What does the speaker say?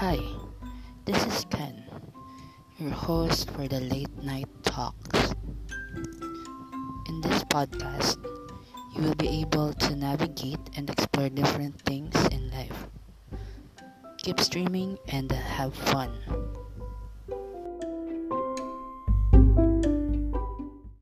Hi, this is Ken, your host for the Late Night Talks. In this podcast, you will be able to navigate and explore different things in life. Keep streaming and have fun.